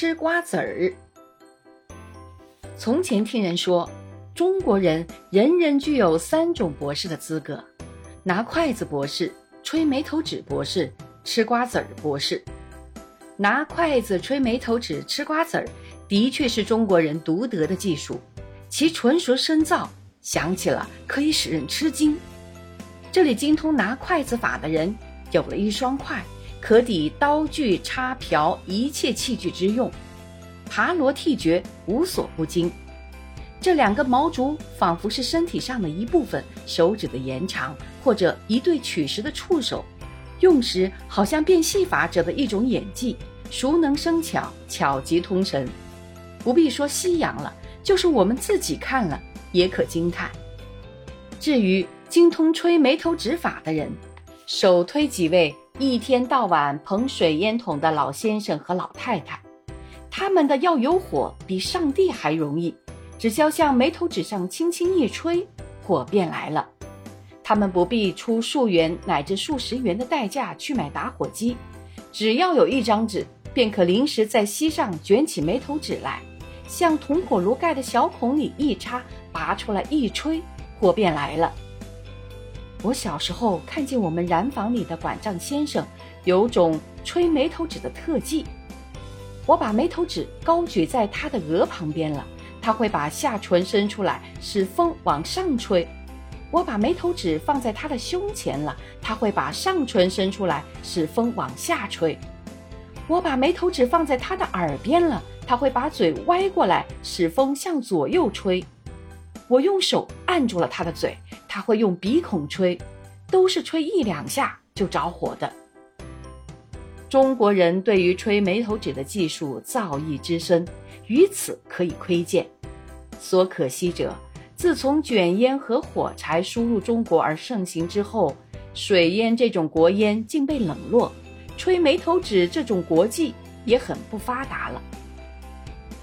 吃瓜子儿。从前听人说，中国人人人具有三种博士的资格：拿筷子博士、吹眉头纸博士、吃瓜子儿博士。拿筷子、吹眉头纸、吃瓜子儿，的确是中国人独得的技术，其纯熟深造，想起了可以使人吃惊。这里精通拿筷子法的人，有了一双筷，可抵刀具、叉瓢一切器具之用。爬罗剔掘无所不精，这两个毛竹仿佛是身体上的一部分，手指的延长或者一对取食的触手，用时好像变戏法者的一种演技，熟能生巧，巧极通神。不必说西洋了，就是我们自己看了也可惊叹。至于精通吹眉头指法的人，首推几位一天到晚捧水烟筒的老先生和老太太。他们的要有火，比上帝还容易，只需要向眉头纸上轻轻一吹，火便来了。他们不必出数元乃至数十元的代价去买打火机，只要有一张纸，便可临时在膝上卷起眉头纸来，向铜火炉盖的小孔里一插，拔出来一吹，火便来了。我小时候看见我们染坊里的管账先生，有种吹眉头纸的特技。我把眉头纸高举在他的额旁边了，他会把下唇伸出来，使风往上吹。我把眉头纸放在他的胸前了，他会把上唇伸出来，使风往下吹。我把眉头纸放在他的耳边了，他会把嘴歪过来，使风向左右吹。我用手按住了他的嘴，他会用鼻孔吹，都是吹一两下就着火的。中国人对于吹眉头纸的技术造诣之深，于此可以窥见。所可惜者，自从卷烟和火柴输入中国而盛行之后，水烟这种国烟竟被冷落，吹眉头纸这种国技也很不发达了。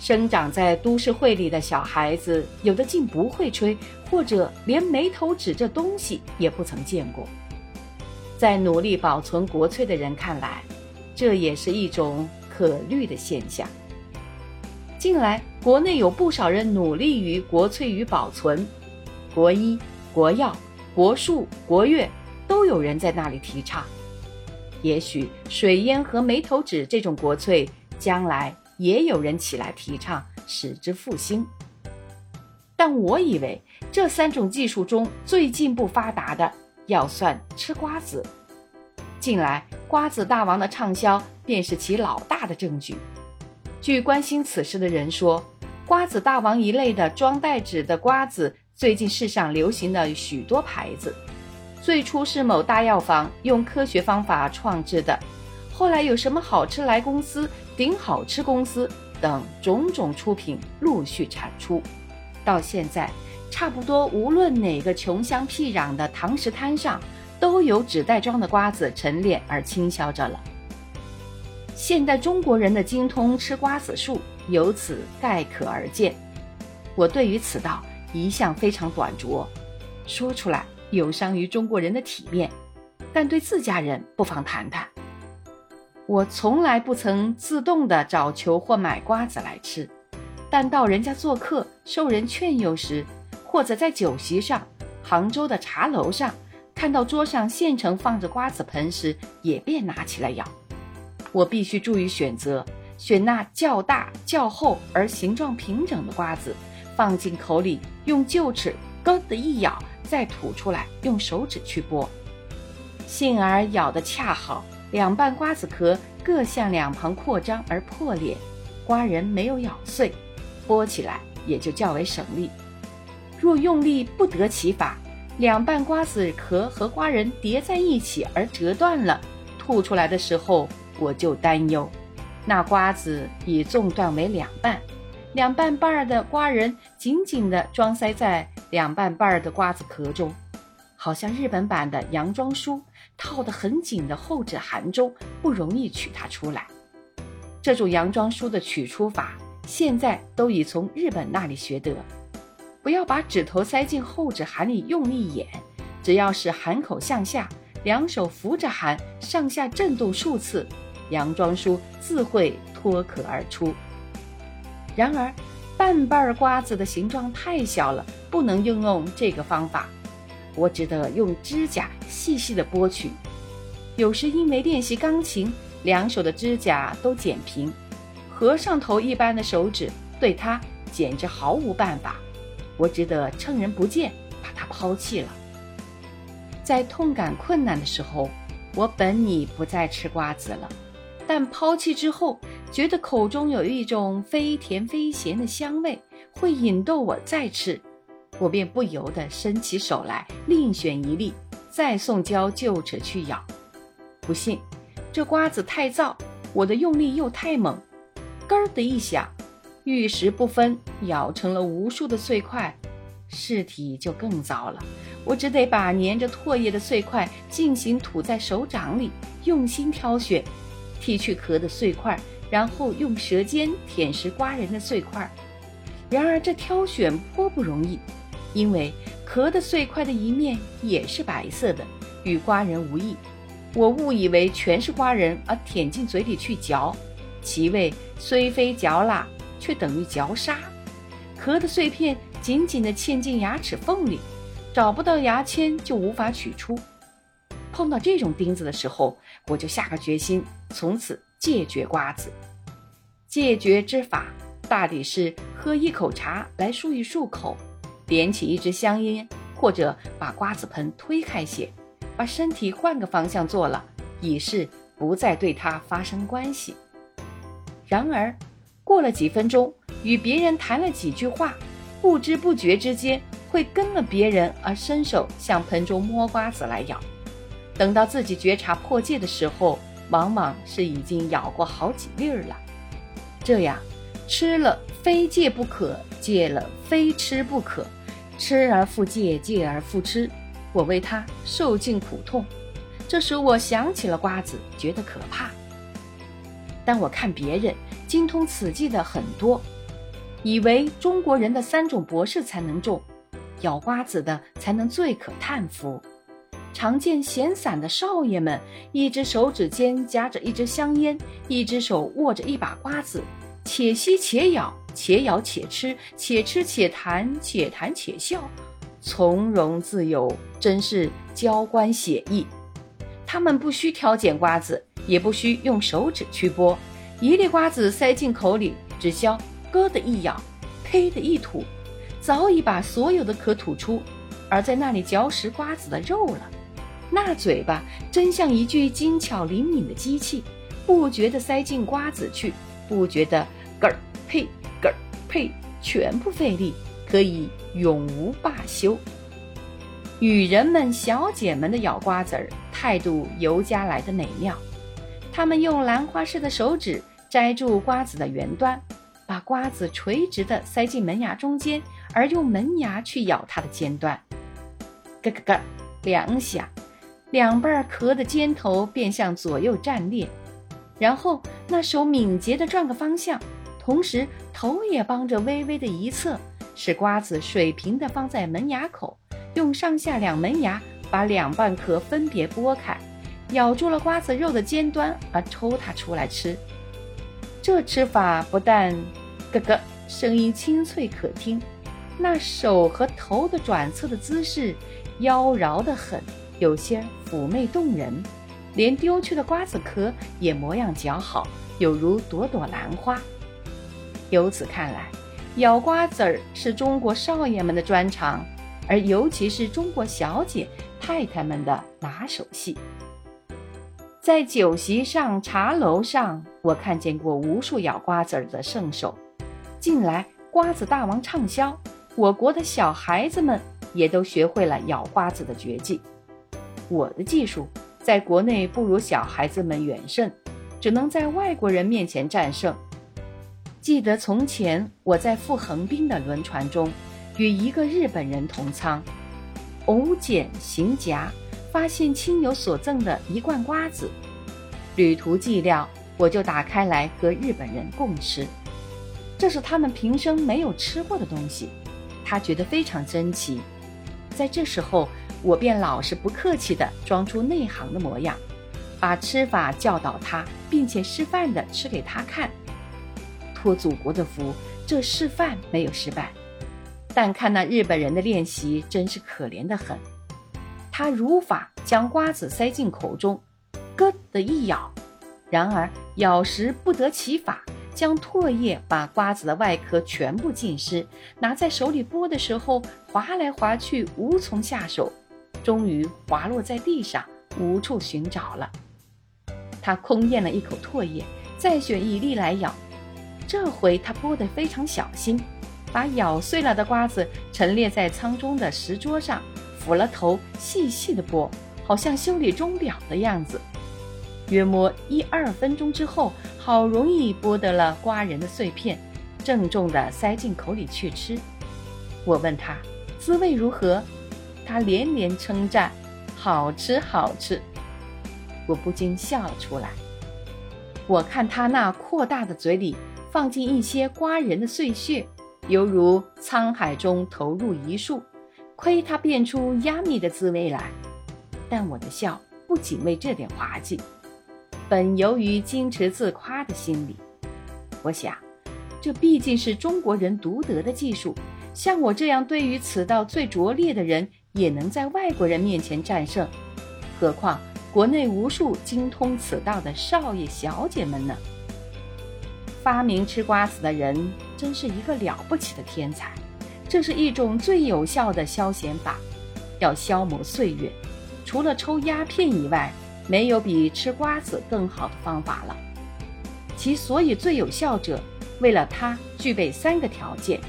生长在都市会里的小孩子，有的竟不会吹，或者连眉头纸这东西也不曾见过。在努力保存国粹的人看来，这也是一种可虑的现象。近来，国内有不少人努力于国粹与保存，国医、国药、国术、国乐，都有人在那里提倡。也许水烟和眉头纸这种国粹，将来也有人起来提倡，使之复兴。但我以为这三种技术中最进步发达的，要算吃瓜子。近来。瓜子大王的畅销便是其老大的证据。据关心此事的人说，瓜子大王一类的装袋纸的瓜子，最近世上流行了许多牌子。最初是某大药房用科学方法创制的，后来有什么好吃来公司、顶好吃公司等种种出品陆续产出，到现在，差不多无论哪个穷乡僻壤的堂食摊上。都有纸袋装的瓜子陈列而倾销着了。现代中国人的精通吃瓜子术，由此概可而见。我对于此道一向非常短拙，说出来有伤于中国人的体面，但对自家人不妨谈谈。我从来不曾自动的找球或买瓜子来吃，但到人家做客受人劝诱时，或者在酒席上，杭州的茶楼上。看到桌上现成放着瓜子盆时，也便拿起来咬。我必须注意选择，选那较大较厚而形状平整的瓜子，放进口里，用臼齿咯的一咬，再吐出来，用手指去剥。幸而咬得恰好，两半瓜子壳各向两旁扩张而破裂，瓜仁没有咬碎，剥起来也就较为省力。若用力不得其法。两半瓜子壳和瓜仁叠在一起而折断了，吐出来的时候我就担忧，那瓜子已纵断为两半，两半瓣儿的瓜仁紧紧地装塞在两半瓣儿的瓜子壳中，好像日本版的洋装书套得很紧的厚纸函中，不容易取它出来。这种洋装书的取出法，现在都已从日本那里学得。不要把指头塞进厚纸函里用力演，只要是函口向下，两手扶着函上下震动数次，洋装书自会脱壳而出，然而，半瓣瓜子的形状太小了，不能应用这个方法。我只得用指甲细细的剥取。有时因为练习钢琴，两手的指甲都剪平，和尚头一般的手指，对它简直毫无办法。我只得趁人不见，把它抛弃了。在痛感困难的时候，我本已不再吃瓜子了，但抛弃之后，觉得口中有一种非甜非咸的香味，会引逗我再吃，我便不由得伸起手来，另选一粒，再送交臼齿去咬。不信，这瓜子太燥，我的用力又太猛，咯儿的一响，玉石不分，咬成了无数的碎块。试题就更糟了，我只得把粘着唾液的碎块进行吐在手掌里，用心挑选，剔去壳的碎块，然后用舌尖舔食瓜仁的碎块。然而这挑选颇不容易，因为壳的碎块的一面也是白色的，与瓜仁无异。我误以为全是瓜仁，而舔进嘴里去嚼，其味虽非嚼蜡，却等于嚼沙。壳的碎片。紧紧地嵌进牙齿缝里，找不到牙签就无法取出。碰到这种钉子的时候，我就下个决心，从此戒绝瓜子。戒绝之法大抵是喝一口茶来漱一漱口，点起一支香烟，或者把瓜子盆推开些，把身体换个方向坐了，以示不再对它发生关系。然而，过了几分钟，与别人谈了几句话。不知不觉之间，会跟了别人而伸手向盆中摸瓜子来咬。等到自己觉察破戒的时候，往往是已经咬过好几粒儿了。这样，吃了非戒不可，戒了非吃不可，吃而复戒，戒而复吃，我为他受尽苦痛。这时我想起了瓜子，觉得可怕。但我看别人精通此技的很多。以为中国人的三种博士才能中，咬瓜子的才能最可叹服。常见闲散的少爷们，一只手指间夹着一支香烟，一只手握着一把瓜子，且吸且咬，且咬且吃，且吃且谈，且谈且笑，从容自由，真是交关写意。他们不需挑拣瓜子，也不需用手指去剥，一粒瓜子塞进口里，只消。咯的一咬，呸的一吐，早已把所有的壳吐出，而在那里嚼食瓜子的肉了。那嘴巴真像一具精巧灵敏的机器，不觉得塞进瓜子去，不觉得咯儿呸嗝儿呸，全部费力，可以永无罢休。女人们、小姐们的咬瓜子儿态度尤加来的美妙，她们用兰花似的手指摘住瓜子的圆端。把瓜子垂直地塞进门牙中间，而用门牙去咬它的尖端，咯咯咯两响，两瓣壳的尖头便向左右站裂，然后那手敏捷地转个方向，同时头也帮着微微的一侧，使瓜子水平地放在门牙口，用上下两门牙把两半壳分别剥开，咬住了瓜子肉的尖端而抽它出来吃。这吃法不但咯咯声音清脆可听，那手和头的转侧的姿势妖娆得很，有些妩媚动人，连丢去的瓜子壳也模样姣好，有如朵朵兰花。由此看来，咬瓜子儿是中国少爷们的专长，而尤其是中国小姐太太们的拿手戏。在酒席上、茶楼上，我看见过无数咬瓜子儿的圣手。近来瓜子大王畅销，我国的小孩子们也都学会了咬瓜子的绝技。我的技术在国内不如小孩子们远胜，只能在外国人面前战胜。记得从前我在赴横滨的轮船中，与一个日本人同舱，偶捡行夹。发现亲友所赠的一罐瓜子，旅途寂寥，我就打开来和日本人共吃。这是他们平生没有吃过的东西，他觉得非常珍奇。在这时候，我便老实不客气地装出内行的模样，把吃法教导他，并且示范地吃给他看。托祖国的福，这示范没有失败。但看那日本人的练习，真是可怜的很。他如法将瓜子塞进口中，咯的一咬，然而咬时不得其法，将唾液把瓜子的外壳全部浸湿。拿在手里剥的时候，划来划去无从下手，终于滑落在地上，无处寻找了。他空咽了一口唾液，再选一粒来咬。这回他剥得非常小心，把咬碎了的瓜子陈列在舱中的石桌上，俯了头细细的剥，好像修理钟表的样子。约摸一二分钟之后，好容易剥得了瓜仁的碎片，郑重地塞进口里去吃。我问他滋味如何，他连连称赞：“好吃，好吃。”我不禁笑了出来。我看他那扩大的嘴里放进一些刮人的碎屑，犹如沧海中投入一束，亏他变出压蜜的滋味来。但我的笑不仅为这点滑稽，本由于矜持自夸的心理。我想，这毕竟是中国人独得的技术，像我这样对于此道最拙劣的人，也能在外国人面前战胜，何况？国内无数精通此道的少爷小姐们呢。发明吃瓜子的人真是一个了不起的天才。这是一种最有效的消闲法，要消磨岁月，除了抽鸦片以外，没有比吃瓜子更好的方法了。其所以最有效者，为了它具备三个条件：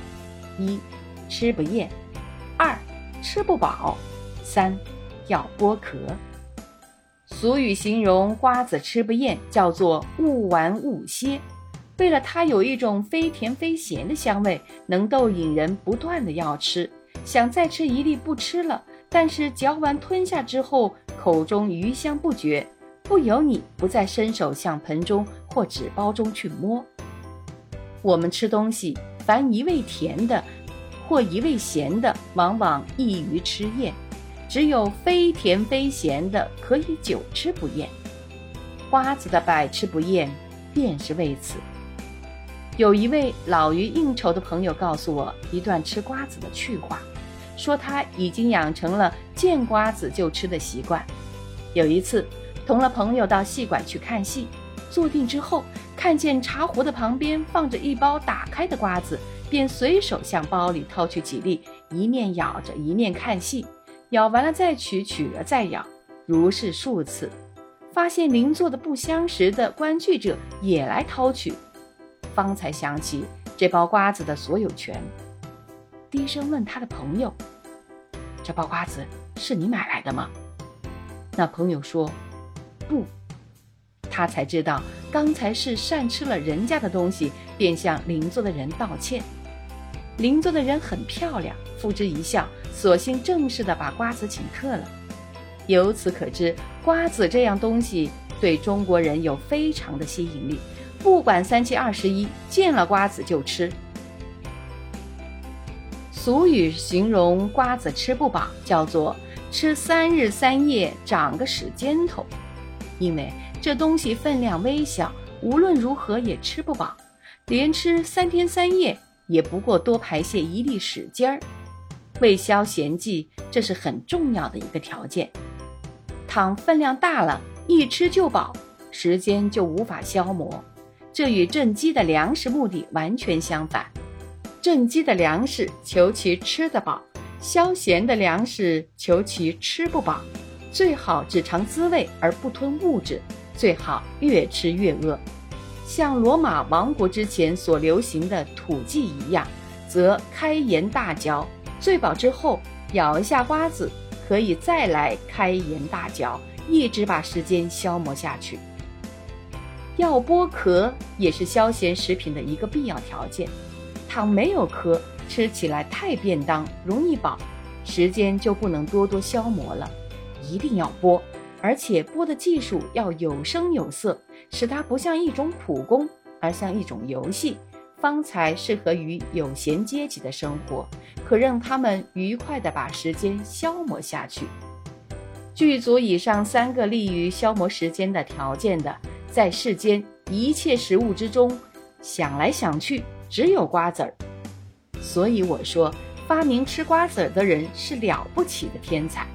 一，吃不厌；二，吃不饱；三，要剥壳。俗语形容瓜子吃不厌，叫做勿玩勿歇。为了它有一种非甜非咸的香味，能够引人不断的要吃，想再吃一粒不吃了。但是嚼完吞下之后，口中余香不绝，不由你不再伸手向盆中或纸包中去摸。我们吃东西，凡一味甜的，或一味咸的，往往易于吃厌。只有非甜非咸的可以久吃不厌，瓜子的百吃不厌便是为此。有一位老于应酬的朋友告诉我一段吃瓜子的趣话，说他已经养成了见瓜子就吃的习惯。有一次，同了朋友到戏馆去看戏，坐定之后，看见茶壶的旁边放着一包打开的瓜子，便随手向包里掏去几粒，一面咬着一面看戏。咬完了再取，取了再咬，如是数次，发现邻座的不相识的观剧者也来掏取，方才想起这包瓜子的所有权，低声问他的朋友：“这包瓜子是你买来的吗？”那朋友说：“不。”他才知道刚才是擅吃了人家的东西，便向邻座的人道歉。邻座的人很漂亮，付之一笑，索性正式的把瓜子请客了。由此可知，瓜子这样东西对中国人有非常的吸引力，不管三七二十一，见了瓜子就吃。俗语形容瓜子吃不饱，叫做吃三日三夜长个屎尖头，因为这东西分量微小，无论如何也吃不饱，连吃三天三夜。也不过多排泄一粒屎尖儿，为消嫌忌，这是很重要的一个条件。倘分量大了，一吃就饱，时间就无法消磨，这与赈饥的粮食目的完全相反。赈饥的粮食求其吃得饱，消闲的粮食求其吃不饱。最好只尝滋味而不吞物质，最好越吃越饿。像罗马亡国之前所流行的土祭一样，则开颜大嚼，醉饱之后咬一下瓜子，可以再来开颜大嚼，一直把时间消磨下去。要剥壳也是消闲食品的一个必要条件，倘没有壳，吃起来太便当，容易饱，时间就不能多多消磨了，一定要剥。而且剥的技术要有声有色，使它不像一种苦工，而像一种游戏，方才适合于有闲阶级的生活，可让他们愉快地把时间消磨下去。具足以上三个利于消磨时间的条件的，在世间一切食物之中，想来想去只有瓜子儿。所以我说，发明吃瓜子儿的人是了不起的天才，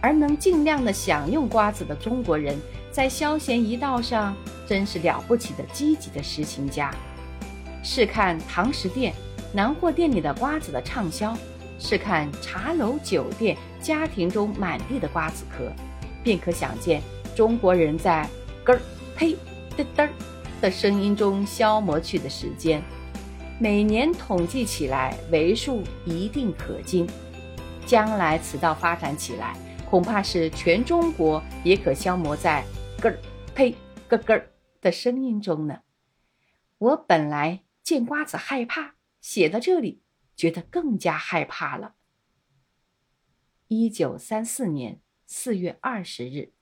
而能尽量的享用瓜子的中国人，在消闲一道上真是了不起的积极的实行家。试看堂食店、南货店里的瓜子的畅销，试看茶楼、酒店、家庭中满地的瓜子壳，便可想见中国人在“根儿呸”嘚嘚的声音中消磨去的时间。每年统计起来，为数一定可惊。将来此道发展起来，恐怕是全中国也可消磨在“咯儿呸”“咯咯儿”的声音中呢。我本来见瓜子害怕，写到这里，觉得更加害怕了。一九三四年四月二十日。